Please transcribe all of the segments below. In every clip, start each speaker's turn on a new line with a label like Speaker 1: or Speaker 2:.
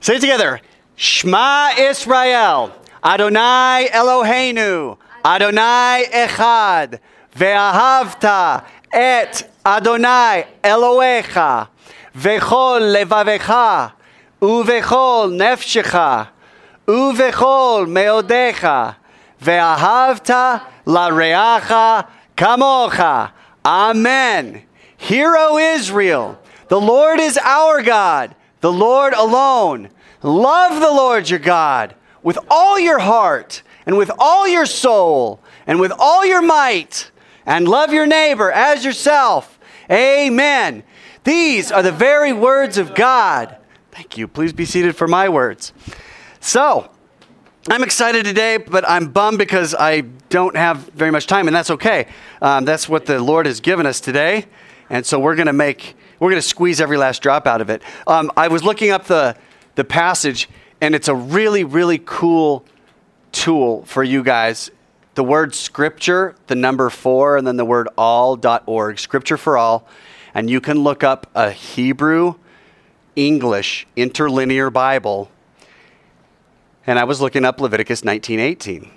Speaker 1: Say it together. Shema Israel. Adonai Eloheinu. Adonai Echad. Ve'ahavta et Adonai Elohecha. Vechol levavecha. Uvechol nefshecha. Uvechol meodecha. Ve'ahavta lareacha kamocha. Amen. Hear, O Israel, the Lord is our God, the Lord alone. Love the Lord your God with all your heart and with all your soul and with all your might, and love your neighbor as yourself. Amen. These are the very words of God. Thank you. Please be seated for my words. So, I'm excited today, but I'm bummed because I don't have very much time, and that's okay. Um, that's what the Lord has given us today, and so we're going to make we're going to squeeze every last drop out of it. Um, I was looking up the the passage, and it's a really really cool tool for you guys. The word scripture, the number four, and then the word all.org, scripture for all, and you can look up a Hebrew English interlinear Bible and I was looking up Leviticus 19:18.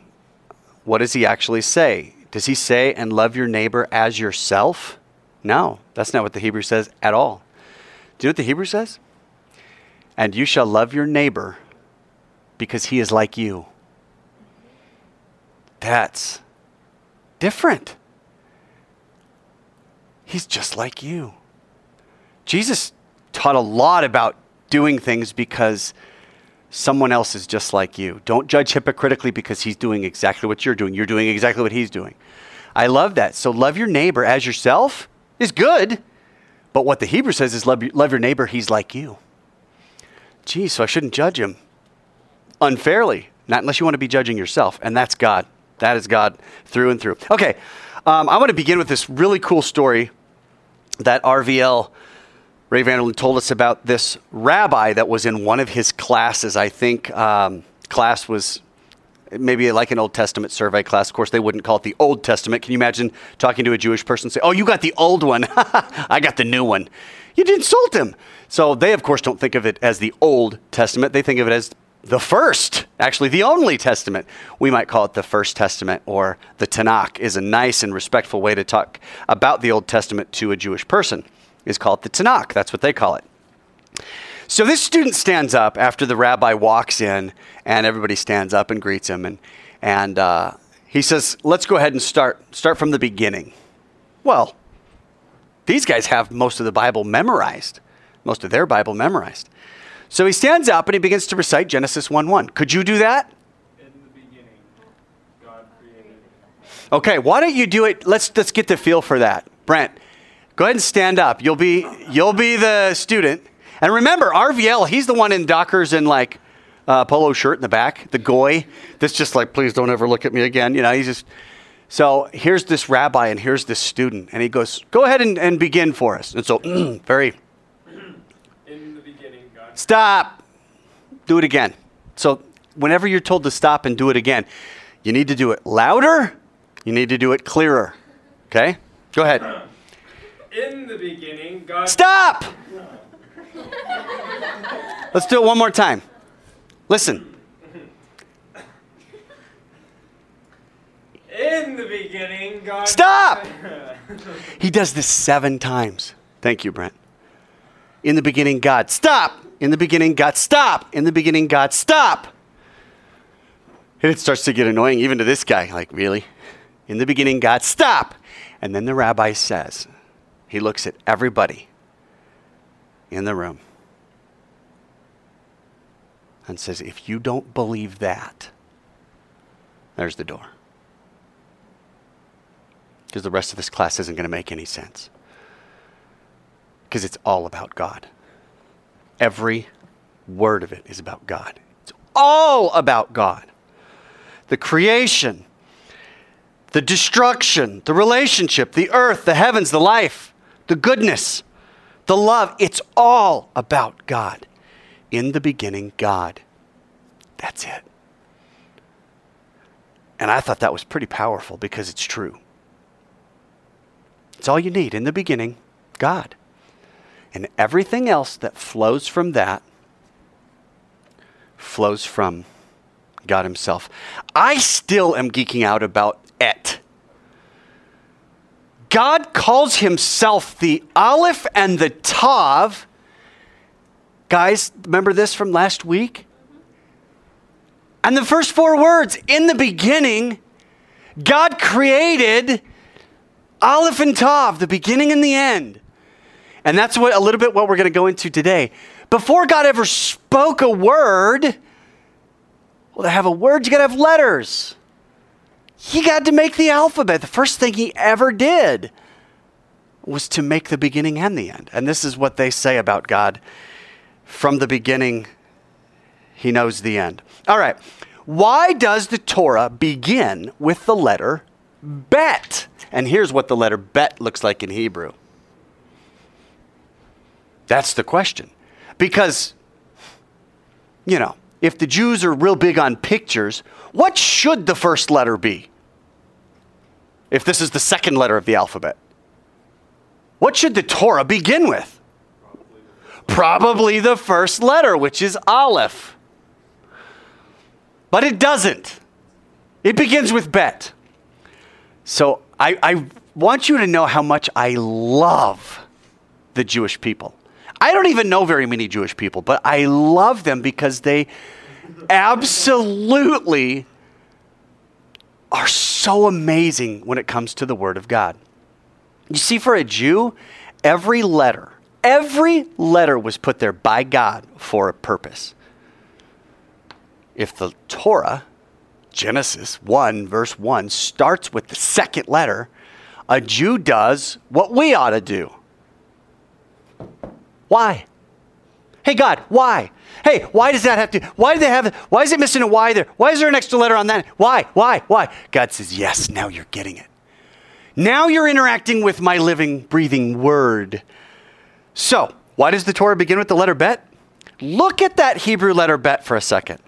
Speaker 1: What does he actually say? Does he say and love your neighbor as yourself? No, that's not what the Hebrew says at all. Do you know what the Hebrew says? And you shall love your neighbor because he is like you. That's different. He's just like you. Jesus taught a lot about doing things because someone else is just like you. Don't judge hypocritically because he's doing exactly what you're doing. You're doing exactly what he's doing. I love that. So love your neighbor as yourself is good. But what the Hebrew says is love, your neighbor, he's like you. Geez, so I shouldn't judge him unfairly, not unless you want to be judging yourself. And that's God. That is God through and through. Okay, um, I want to begin with this really cool story that RVL Ray Vander Laan told us about this rabbi that was in one of his classes. I think um, class was maybe like an Old Testament survey class. Of course, they wouldn't call it the Old Testament. Can you imagine talking to a Jewish person and say, "Oh, you got the old one. I got the new one." You'd insult him. So they, of course, don't think of it as the Old Testament. They think of it as the first, actually the only testament. We might call it the First Testament or the Tanakh is a nice and respectful way to talk about the Old Testament to a Jewish person is called the Tanakh. That's what they call it. So this student stands up after the rabbi walks in, and everybody stands up and greets him, and and uh, he says, "Let's go ahead and start start from the beginning." Well, these guys have most of the Bible memorized, most of their Bible memorized. So he stands up and he begins to recite Genesis 1 1. Could you do that? In the beginning. God created. Okay, why don't you do it? Let's, let's get the feel for that. Brent, Go ahead and stand up. You'll be you'll be the student. And remember, RVL, he's the one in Dockers and like uh, polo shirt in the back, the goy. That's just like, please don't ever look at me again. You know, he's just. So here's this rabbi and here's this student, and he goes, "Go ahead and, and begin for us." And so, very. In the beginning, God. Stop. Do it again. So whenever you're told to stop and do it again, you need to do it louder. You need to do it clearer. Okay. Go ahead.
Speaker 2: In the beginning, God.
Speaker 1: Stop! Let's do it one more time. Listen.
Speaker 2: In the beginning, God.
Speaker 1: Stop! he does this seven times. Thank you, Brent. In the beginning, God. Stop! In the beginning, God. Stop! In the beginning, God. Stop! And it starts to get annoying even to this guy. Like, really? In the beginning, God. Stop! And then the rabbi says, he looks at everybody in the room and says, If you don't believe that, there's the door. Because the rest of this class isn't going to make any sense. Because it's all about God. Every word of it is about God. It's all about God. The creation, the destruction, the relationship, the earth, the heavens, the life the goodness, the love. It's all about God. In the beginning, God. That's it. And I thought that was pretty powerful because it's true. It's all you need. In the beginning, God. And everything else that flows from that flows from God Himself. I still am geeking out about. God calls Himself the Aleph and the Tav. Guys, remember this from last week? And the first four words in the beginning, God created Aleph and Tav, the beginning and the end. And that's what a little bit what we're going to go into today. Before God ever spoke a word, well, to have a word, you got to have letters. He got to make the alphabet. The first thing he ever did was to make the beginning and the end. And this is what they say about God. From the beginning, he knows the end. All right. Why does the Torah begin with the letter bet? And here's what the letter bet looks like in Hebrew. That's the question. Because, you know, if the Jews are real big on pictures, what should the first letter be? If this is the second letter of the alphabet, what should the Torah begin with? Probably the first letter, which is Aleph. But it doesn't. It begins with bet. So I, I want you to know how much I love the Jewish people. I don't even know very many Jewish people, but I love them because they absolutely are so amazing when it comes to the Word of God. You see, for a Jew, every letter, every letter was put there by God for a purpose. If the Torah, Genesis 1, verse 1, starts with the second letter, a Jew does what we ought to do why? Hey, God, why? Hey, why does that have to? Why do they have? Why is it missing a Y there? Why is there an extra letter on that? Why? Why? Why? God says, yes. Now you're getting it. Now you're interacting with my living, breathing word. So, why does the Torah begin with the letter bet? Look at that Hebrew letter bet for a second.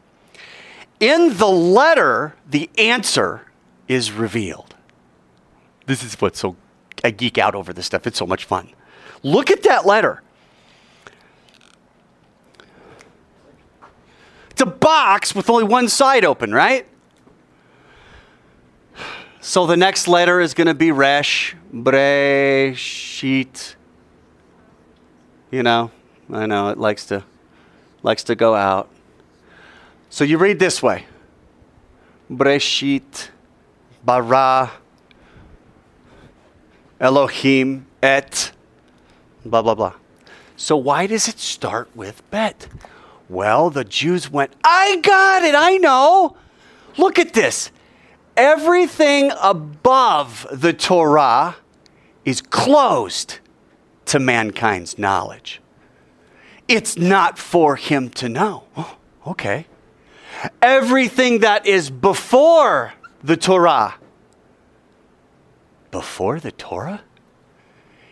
Speaker 1: In the letter, the answer is revealed. This is what's so I geek out over this stuff. It's so much fun. Look at that letter. It's a box with only one side open, right? So the next letter is going to be Resh, Bre, Sheet. You know, I know it likes to likes to go out. So you read this way. Breshit, bara, Elohim, et, blah, blah, blah. So why does it start with bet? Well, the Jews went, I got it, I know. Look at this. Everything above the Torah is closed to mankind's knowledge. It's not for him to know. Oh, okay. Everything that is before the Torah. Before the Torah?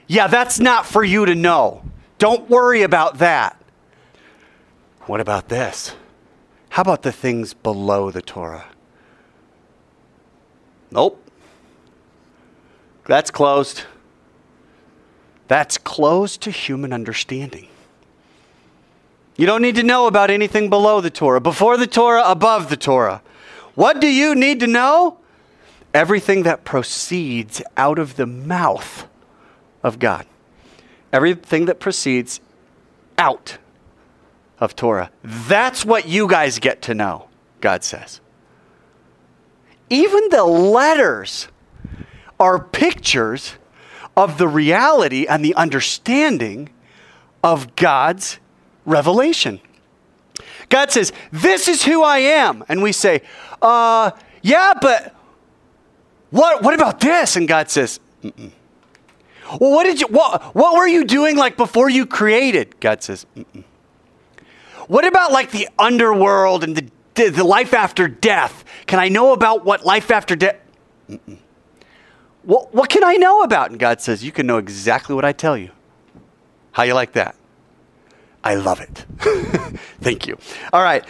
Speaker 1: Yeah, that's not for you to know. Don't worry about that. What about this? How about the things below the Torah? Nope. That's closed. That's closed to human understanding. You don't need to know about anything below the Torah, before the Torah, above the Torah. What do you need to know? Everything that proceeds out of the mouth of God. Everything that proceeds out of Torah. That's what you guys get to know, God says. Even the letters are pictures of the reality and the understanding of God's revelation. God says, This is who I am. And we say, uh, Yeah, but what, what about this? And God says, Mm-mm. Well, what did you, what, what were you doing like before you created? God says, Mm-mm. What about like the underworld and the, the life after death? Can I know about what life after death? What, what can I know about? And God says, You can know exactly what I tell you. How you like that? I love it. Thank you. All right.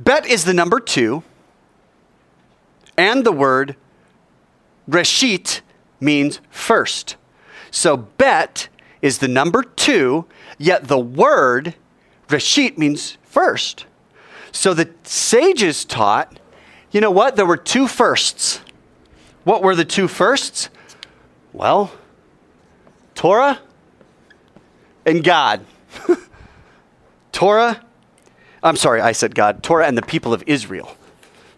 Speaker 1: Bet is the number two, and the word reshit means first. So bet is the number two, yet the word reshit means first. So the sages taught, you know what? There were two firsts. What were the two firsts? Well, Torah and God. Torah, I'm sorry, I said God. Torah and the people of Israel.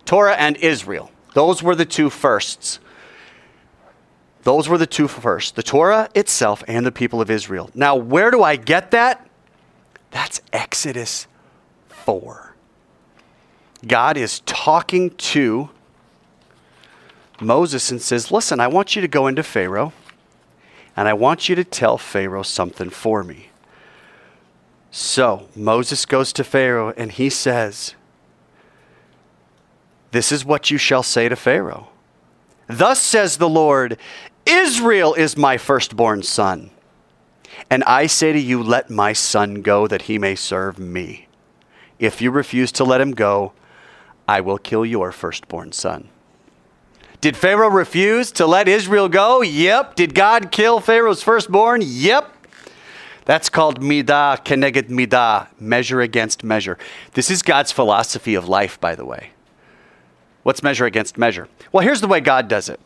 Speaker 1: Torah and Israel. Those were the two firsts. Those were the two first the Torah itself and the people of Israel. Now, where do I get that? That's Exodus 4. God is talking to Moses and says, Listen, I want you to go into Pharaoh and I want you to tell Pharaoh something for me. So Moses goes to Pharaoh and he says, This is what you shall say to Pharaoh. Thus says the Lord, Israel is my firstborn son. And I say to you, Let my son go that he may serve me. If you refuse to let him go, I will kill your firstborn son. Did Pharaoh refuse to let Israel go? Yep. Did God kill Pharaoh's firstborn? Yep. That's called midah keneged midah, measure against measure. This is God's philosophy of life, by the way. What's measure against measure? Well, here's the way God does it.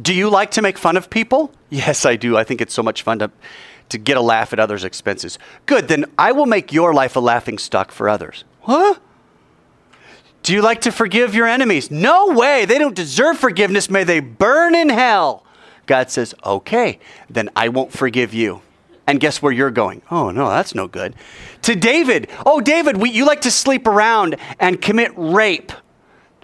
Speaker 1: Do you like to make fun of people? Yes, I do. I think it's so much fun to, to get a laugh at others' expenses. Good, then I will make your life a laughing stock for others. Huh? Do you like to forgive your enemies? No way. They don't deserve forgiveness. May they burn in hell. God says, okay, then I won't forgive you. And guess where you're going? Oh, no, that's no good. To David. Oh, David, we, you like to sleep around and commit rape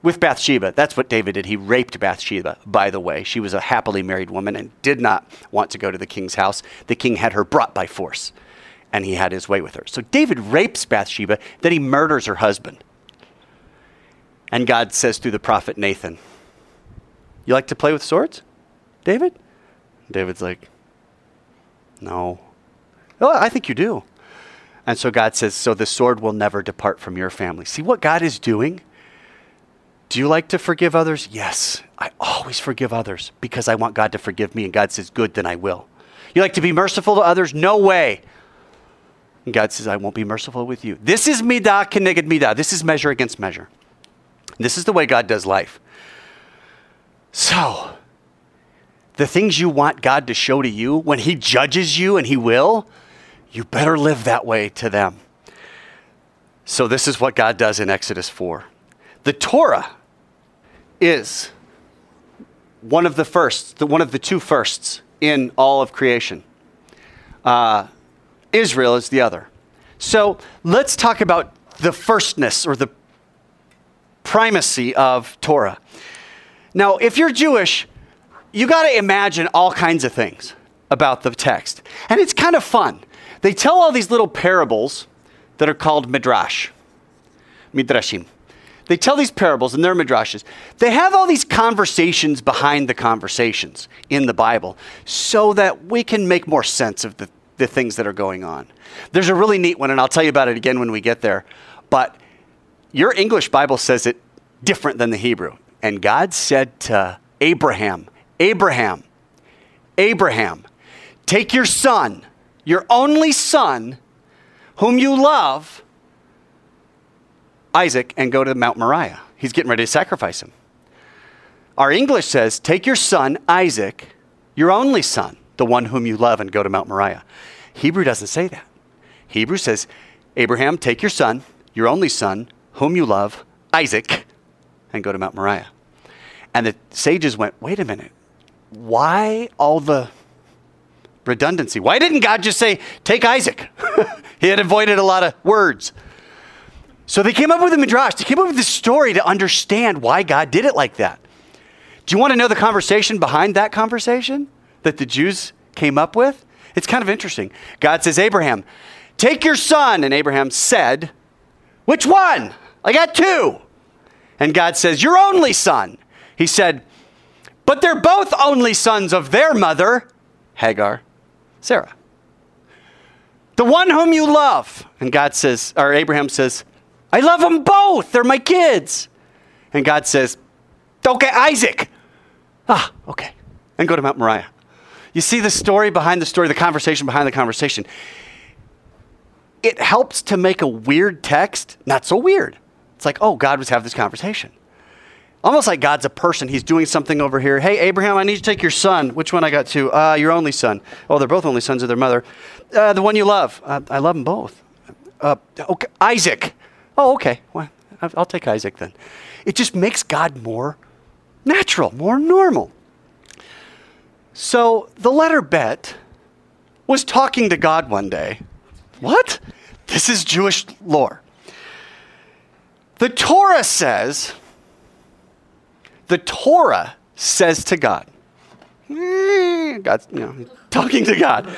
Speaker 1: with Bathsheba. That's what David did. He raped Bathsheba, by the way. She was a happily married woman and did not want to go to the king's house. The king had her brought by force, and he had his way with her. So David rapes Bathsheba, then he murders her husband. And God says through the prophet Nathan, You like to play with swords, David? David's like, No. Oh, I think you do. And so God says, So the sword will never depart from your family. See what God is doing? Do you like to forgive others? Yes. I always forgive others because I want God to forgive me. And God says, Good, then I will. You like to be merciful to others? No way. And God says, I won't be merciful with you. This is midah keneged midah. This is measure against measure. This is the way God does life. So, the things you want God to show to you when He judges you, and He will, you better live that way to them. So, this is what God does in Exodus 4. The Torah is one of the firsts, the, one of the two firsts in all of creation. Uh, Israel is the other. So let's talk about the firstness or the primacy of Torah. Now, if you're Jewish, you got to imagine all kinds of things about the text. And it's kind of fun. They tell all these little parables that are called midrash, midrashim. They tell these parables and they're midrashes. They have all these conversations behind the conversations in the Bible so that we can make more sense of the, the things that are going on. There's a really neat one, and I'll tell you about it again when we get there. But your English Bible says it different than the Hebrew. And God said to Abraham, Abraham, Abraham, take your son, your only son, whom you love, Isaac, and go to Mount Moriah. He's getting ready to sacrifice him. Our English says, take your son, Isaac, your only son, the one whom you love, and go to Mount Moriah. Hebrew doesn't say that. Hebrew says, Abraham, take your son, your only son, whom you love, Isaac, and go to Mount Moriah. And the sages went, wait a minute, why all the redundancy? Why didn't God just say, take Isaac? he had avoided a lot of words. So they came up with a midrash. They came up with this story to understand why God did it like that. Do you want to know the conversation behind that conversation that the Jews came up with? It's kind of interesting. God says, Abraham, take your son. And Abraham said, Which one? I got two. And God says, Your only son. He said, But they're both only sons of their mother, Hagar, Sarah. The one whom you love. And God says, or Abraham says, I love them both. They're my kids. And God says, Okay, Isaac. Ah, okay. And go to Mount Moriah. You see the story behind the story, the conversation behind the conversation. it helps to make a weird text not so weird. It's like, oh, God was having this conversation. Almost like God's a person. He's doing something over here. Hey, Abraham, I need you to take your son. Which one I got to? Uh, your only son. Oh, they're both only sons of their mother. Uh, the one you love. Uh, I love them both. Uh, okay, Isaac. Oh, okay. Well, I'll take Isaac then. It just makes God more natural, more normal. So the letter Bet was talking to God one day. What? This is Jewish lore. The Torah says, the Torah says to God, Eh, God's, you know, talking to God.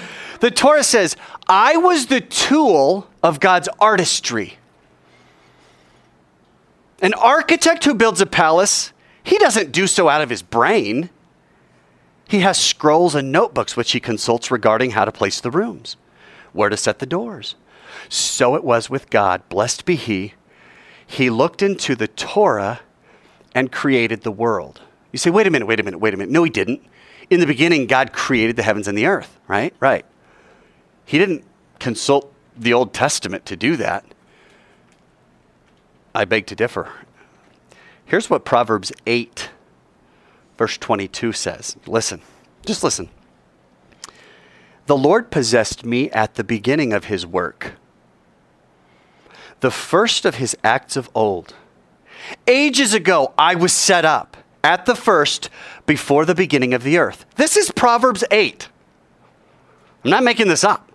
Speaker 1: The Torah says, I was the tool of God's artistry. An architect who builds a palace, he doesn't do so out of his brain. He has scrolls and notebooks which he consults regarding how to place the rooms, where to set the doors. So it was with God, blessed be he. He looked into the Torah and created the world. You say, wait a minute, wait a minute, wait a minute. No, he didn't. In the beginning, God created the heavens and the earth, right? Right. He didn't consult the Old Testament to do that. I beg to differ. Here's what Proverbs 8, verse 22 says. Listen, just listen. The Lord possessed me at the beginning of his work, the first of his acts of old. Ages ago, I was set up at the first before the beginning of the earth. This is Proverbs 8. I'm not making this up.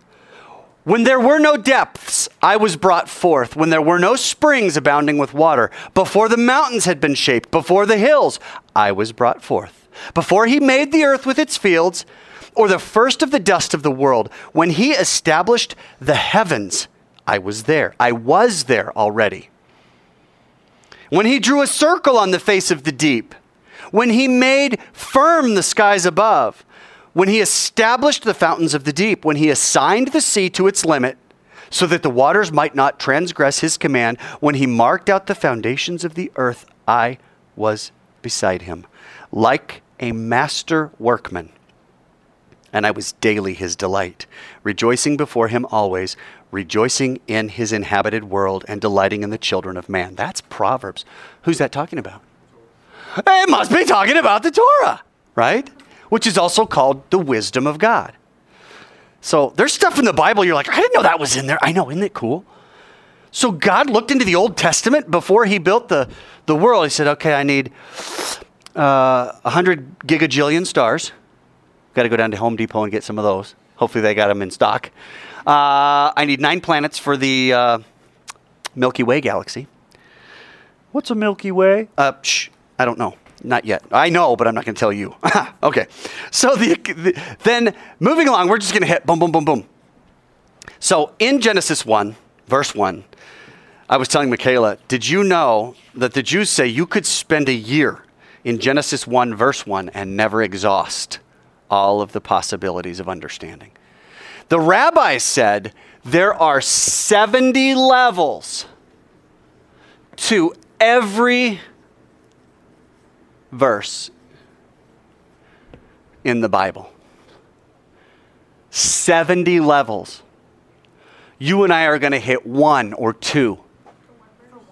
Speaker 1: When there were no depths, I was brought forth. When there were no springs abounding with water, before the mountains had been shaped, before the hills, I was brought forth. Before he made the earth with its fields, or the first of the dust of the world, when he established the heavens, I was there. I was there already. When he drew a circle on the face of the deep, when he made firm the skies above, when he established the fountains of the deep, when he assigned the sea to its limit, so that the waters might not transgress his command, when he marked out the foundations of the earth, I was beside him, like a master workman. And I was daily his delight, rejoicing before him always, rejoicing in his inhabited world, and delighting in the children of man. That's Proverbs. Who's that talking about? It must be talking about the Torah, right? Which is also called the wisdom of God. So there's stuff in the Bible you're like, I didn't know that was in there. I know, isn't it cool? So God looked into the Old Testament before he built the, the world. He said, okay, I need uh, 100 gigajillion stars. Got to go down to Home Depot and get some of those. Hopefully they got them in stock. Uh, I need nine planets for the uh, Milky Way galaxy. What's a Milky Way? Uh, shh, I don't know. Not yet. I know, but I'm not going to tell you. okay. So the, the, then moving along, we're just going to hit boom, boom, boom, boom. So in Genesis 1, verse 1, I was telling Michaela, did you know that the Jews say you could spend a year in Genesis 1, verse 1, and never exhaust all of the possibilities of understanding? The rabbis said there are 70 levels to every verse in the Bible. 70 levels. You and I are going to hit one or two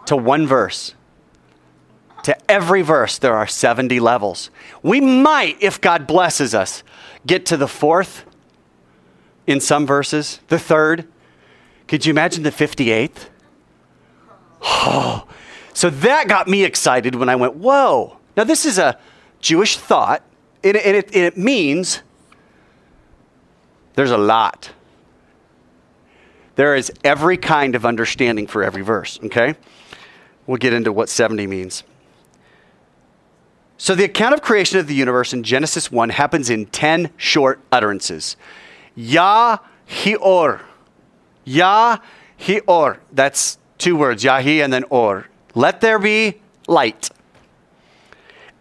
Speaker 1: to one verse. To every verse, there are 70 levels. We might, if God blesses us, get to the fourth in some verses, the third. Could you imagine the 58th? Oh, so that got me excited when I went, whoa. Now, this is a Jewish thought, and it, and it, and it means there's a lot. There is every kind of understanding for every verse, okay? We'll get into what 70 means. So, the account of creation of the universe in Genesis 1 happens in 10 short utterances. Yah Hior. Yah Hior. That's two words, Yahi and then Or. Let there be light.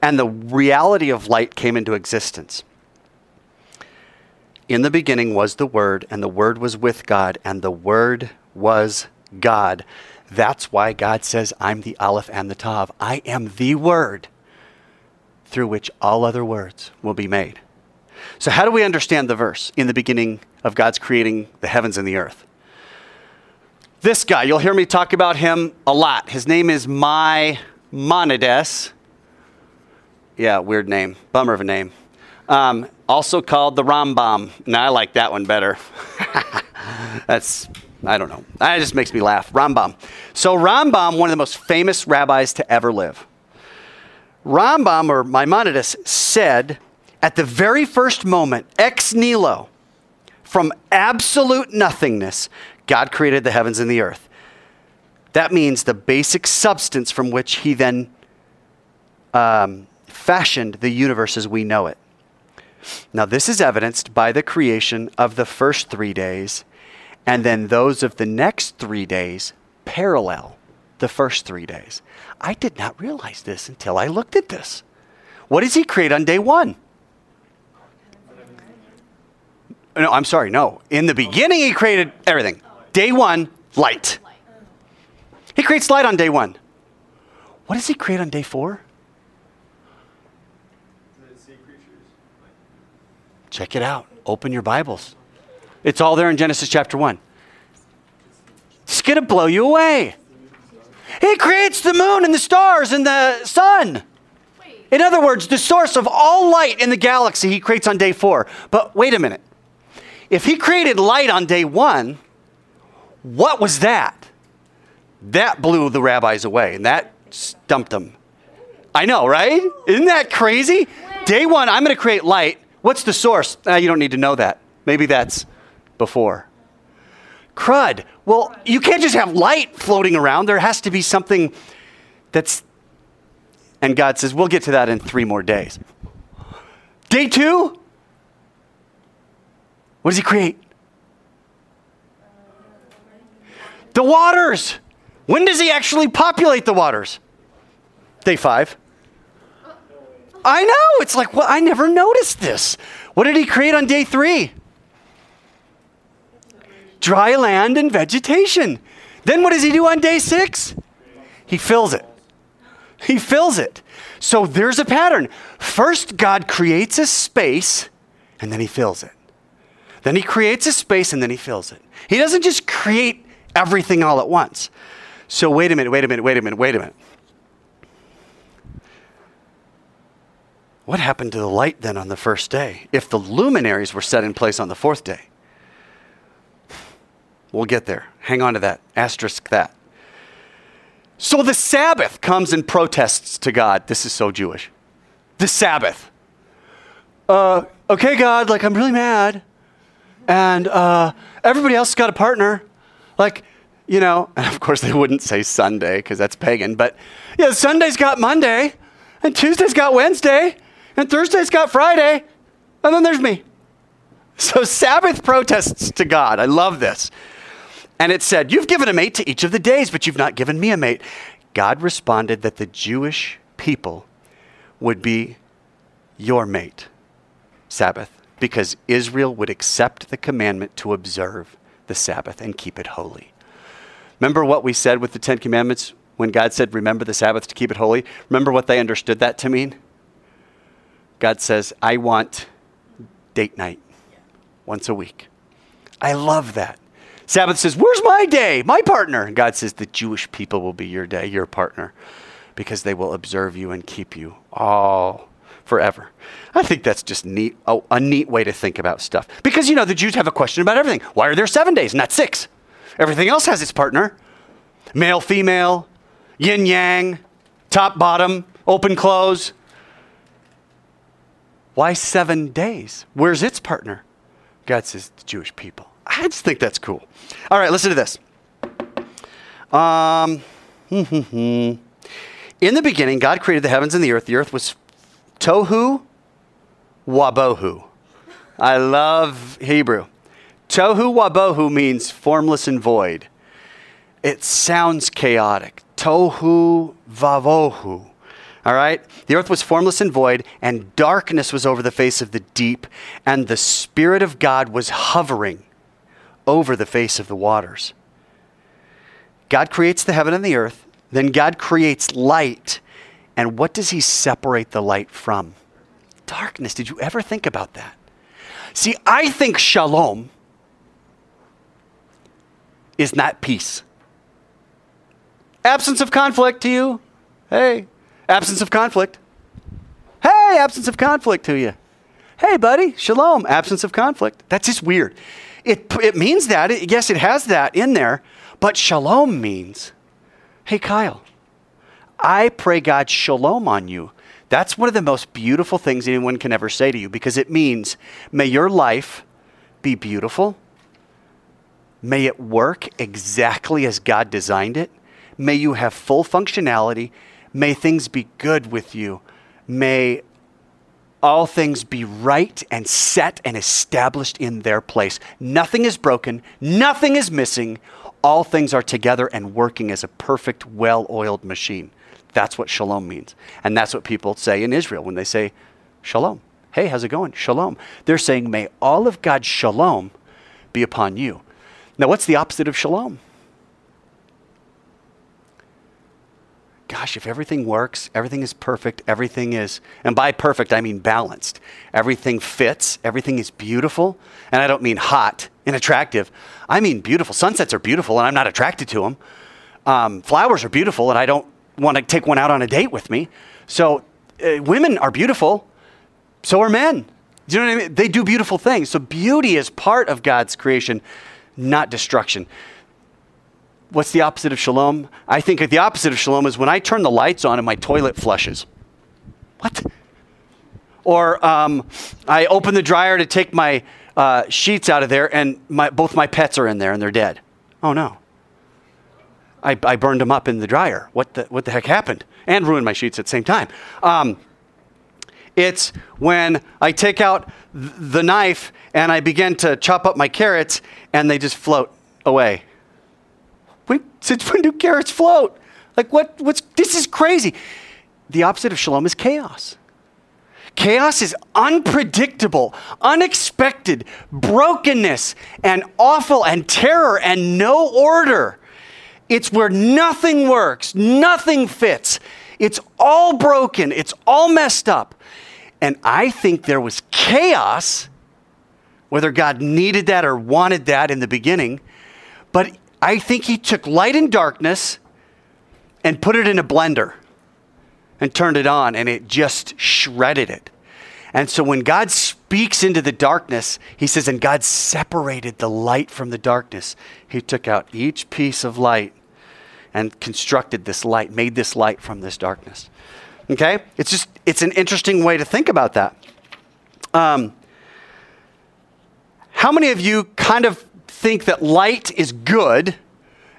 Speaker 1: And the reality of light came into existence. In the beginning was the Word, and the Word was with God, and the Word was God. That's why God says, I'm the Aleph and the Tav. I am the Word through which all other words will be made. So, how do we understand the verse in the beginning of God's creating the heavens and the earth? This guy, you'll hear me talk about him a lot. His name is Maimonides. Yeah, weird name. Bummer of a name. Um, also called the Rambam. Now I like that one better. That's, I don't know. That just makes me laugh. Rambam. So, Rambam, one of the most famous rabbis to ever live. Rambam or Maimonides said at the very first moment, ex nihilo, from absolute nothingness, God created the heavens and the earth. That means the basic substance from which he then um, fashioned the universe as we know it. Now, this is evidenced by the creation of the first three days, and then those of the next three days parallel the first three days. I did not realize this until I looked at this. What does he create on day one? No, I'm sorry, no. In the beginning, he created everything. Day one, light. He creates light on day one. What does he create on day four? Check it out. Open your Bibles. It's all there in Genesis chapter 1. It's going to blow you away. He creates the moon and the stars and the sun. In other words, the source of all light in the galaxy he creates on day four. But wait a minute. If he created light on day one, what was that? That blew the rabbis away and that stumped them. I know, right? Isn't that crazy? Day one, I'm going to create light. What's the source? Uh, you don't need to know that. Maybe that's before. Crud. Well, you can't just have light floating around. There has to be something that's. And God says, we'll get to that in three more days. Day two, what does He create? The waters. When does He actually populate the waters? Day five. I know. It's like, well, I never noticed this. What did He create on day three? dry land and vegetation. Then what does he do on day six? He fills it. He fills it. So there's a pattern. First, God creates a space and then he fills it. Then he creates a space and then he fills it. He doesn't just create everything all at once. So wait a minute, wait a minute, wait a minute, wait a minute. What happened to the light then on the first day if the luminaries were set in place on the fourth day? We'll get there. Hang on to that. Asterisk that. So the Sabbath comes and protests to God. This is so Jewish. The Sabbath. Uh, okay, God, like I'm really mad. And uh, everybody else got a partner. Like, you know, and of course they wouldn't say Sunday because that's pagan, but yeah, Sunday's got Monday, and Tuesday's got Wednesday, and Thursday's got Friday, and then there's me. So Sabbath protests to God. I love this. And it said, You've given a mate to each of the days, but you've not given me a mate. God responded that the Jewish people would be your mate, Sabbath, because Israel would accept the commandment to observe the Sabbath and keep it holy. Remember what we said with the Ten Commandments when God said, Remember the Sabbath to keep it holy? Remember what they understood that to mean? God says, I want date night once a week. I love that. Sabbath says, Where's my day, my partner? And God says, The Jewish people will be your day, your partner, because they will observe you and keep you all forever. I think that's just neat, oh, a neat way to think about stuff. Because, you know, the Jews have a question about everything. Why are there seven days, not six? Everything else has its partner male, female, yin yang, top, bottom, open, close. Why seven days? Where's its partner? God says, the Jewish people. I just think that's cool. All right, listen to this. Um, hmm, hmm, hmm. in the beginning, God created the heavens and the earth. The earth was tohu wabohu. I love Hebrew. Tohu wabohu means formless and void. It sounds chaotic. Tohu vavohu. All right? The earth was formless and void, and darkness was over the face of the deep, and the Spirit of God was hovering over the face of the waters. God creates the heaven and the earth, then God creates light. And what does he separate the light from? Darkness. Did you ever think about that? See, I think shalom is not peace. Absence of conflict to you. Hey. Absence of conflict. Hey, absence of conflict to you. Hey, buddy, shalom, absence of conflict. That's just weird. It, it means that. It, yes, it has that in there. But shalom means, hey, Kyle, I pray God's shalom on you. That's one of the most beautiful things anyone can ever say to you because it means, may your life be beautiful. May it work exactly as God designed it. May you have full functionality. May things be good with you. May all things be right and set and established in their place. Nothing is broken, nothing is missing. All things are together and working as a perfect, well oiled machine. That's what shalom means. And that's what people say in Israel when they say shalom. Hey, how's it going? Shalom. They're saying, may all of God's shalom be upon you. Now, what's the opposite of shalom? Gosh, if everything works, everything is perfect, everything is, and by perfect, I mean balanced. Everything fits, everything is beautiful. And I don't mean hot and attractive, I mean beautiful. Sunsets are beautiful, and I'm not attracted to them. Um, flowers are beautiful, and I don't want to take one out on a date with me. So uh, women are beautiful, so are men. Do you know what I mean? They do beautiful things. So beauty is part of God's creation, not destruction what's the opposite of shalom? I think the opposite of shalom is when I turn the lights on and my toilet flushes. What? Or um, I open the dryer to take my uh, sheets out of there and my, both my pets are in there and they're dead. Oh no. I, I burned them up in the dryer. What the, what the heck happened? And ruined my sheets at the same time. Um, it's when I take out th- the knife and I begin to chop up my carrots and they just float away when, since when do carrots float? Like what? What's this is crazy. The opposite of shalom is chaos. Chaos is unpredictable, unexpected, brokenness, and awful, and terror, and no order. It's where nothing works, nothing fits. It's all broken, it's all messed up. And I think there was chaos, whether God needed that or wanted that in the beginning, but I think he took light and darkness and put it in a blender and turned it on, and it just shredded it. And so when God speaks into the darkness, he says, and God separated the light from the darkness. He took out each piece of light and constructed this light, made this light from this darkness. Okay? It's just, it's an interesting way to think about that. Um, how many of you kind of think that light is good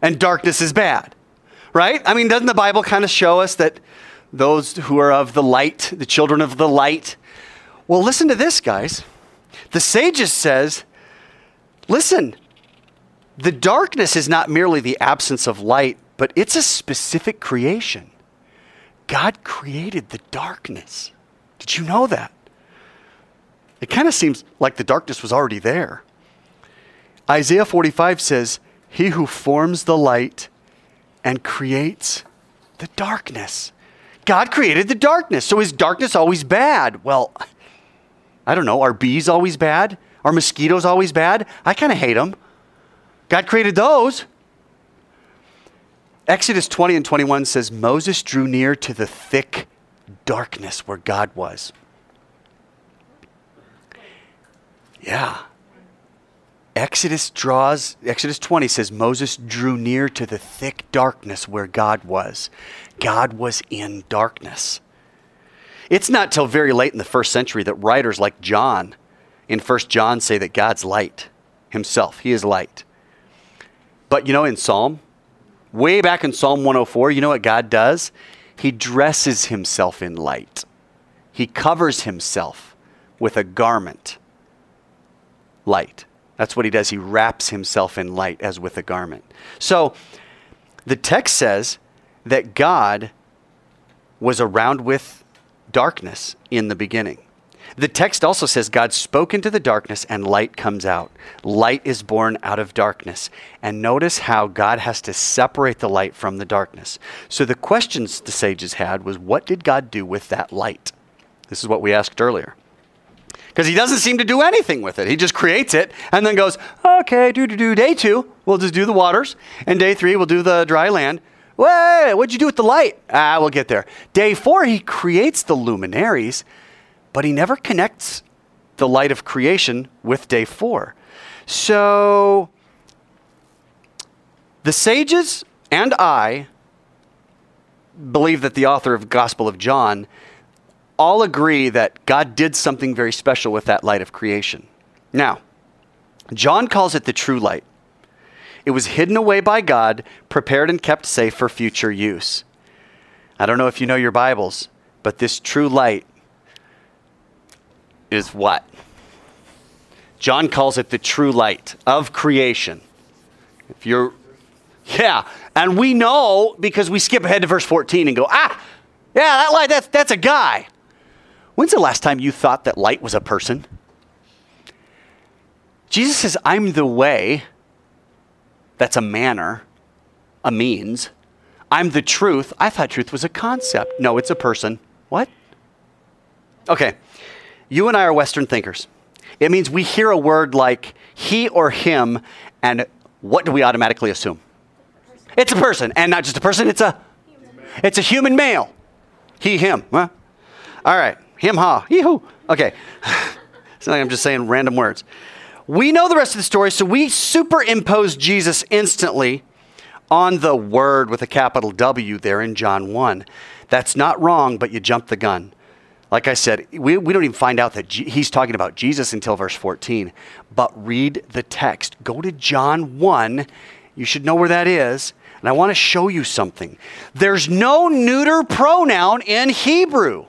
Speaker 1: and darkness is bad, right? I mean, doesn't the Bible kind of show us that those who are of the light, the children of the light? Well, listen to this, guys. The sages says, listen, the darkness is not merely the absence of light, but it's a specific creation. God created the darkness. Did you know that? It kind of seems like the darkness was already there. Isaiah 45 says, He who forms the light and creates the darkness. God created the darkness. So is darkness always bad? Well, I don't know. Are bees always bad? Are mosquitoes always bad? I kind of hate them. God created those. Exodus 20 and 21 says Moses drew near to the thick darkness where God was. Yeah. Exodus draws, Exodus 20 says Moses drew near to the thick darkness where God was. God was in darkness. It's not till very late in the first century that writers like John in 1 John say that God's light himself. He is light. But you know, in Psalm, way back in Psalm 104, you know what God does? He dresses himself in light, he covers himself with a garment, light. That's what he does. He wraps himself in light as with a garment. So the text says that God was around with darkness in the beginning. The text also says God spoke into the darkness and light comes out. Light is born out of darkness. And notice how God has to separate the light from the darkness. So the questions the sages had was what did God do with that light? This is what we asked earlier because he doesn't seem to do anything with it. He just creates it and then goes, okay, do do do. Day two, we'll just do the waters, and day three, we'll do the dry land. Wait, what'd you do with the light? Ah, we'll get there. Day four, he creates the luminaries, but he never connects the light of creation with day four. So the sages and I believe that the author of Gospel of John all agree that God did something very special with that light of creation. Now, John calls it the true light. It was hidden away by God, prepared and kept safe for future use. I don't know if you know your Bibles, but this true light is what? John calls it the true light of creation. If you're, yeah, and we know because we skip ahead to verse 14 and go, ah, yeah, that light, that's, that's a guy. When's the last time you thought that light was a person? Jesus says, I'm the way. That's a manner, a means. I'm the truth. I thought truth was a concept. No, it's a person. What? Okay, you and I are Western thinkers. It means we hear a word like he or him, and what do we automatically assume? It's a person, and not just a person, it's a it's a human male. He, him. Huh? All right. Him, ha. Yee-hoo. Okay. it's like I'm just saying random words. We know the rest of the story, so we superimpose Jesus instantly on the word with a capital W there in John 1. That's not wrong, but you jump the gun. Like I said, we, we don't even find out that G- he's talking about Jesus until verse 14. But read the text. Go to John 1. You should know where that is. And I want to show you something. There's no neuter pronoun in Hebrew.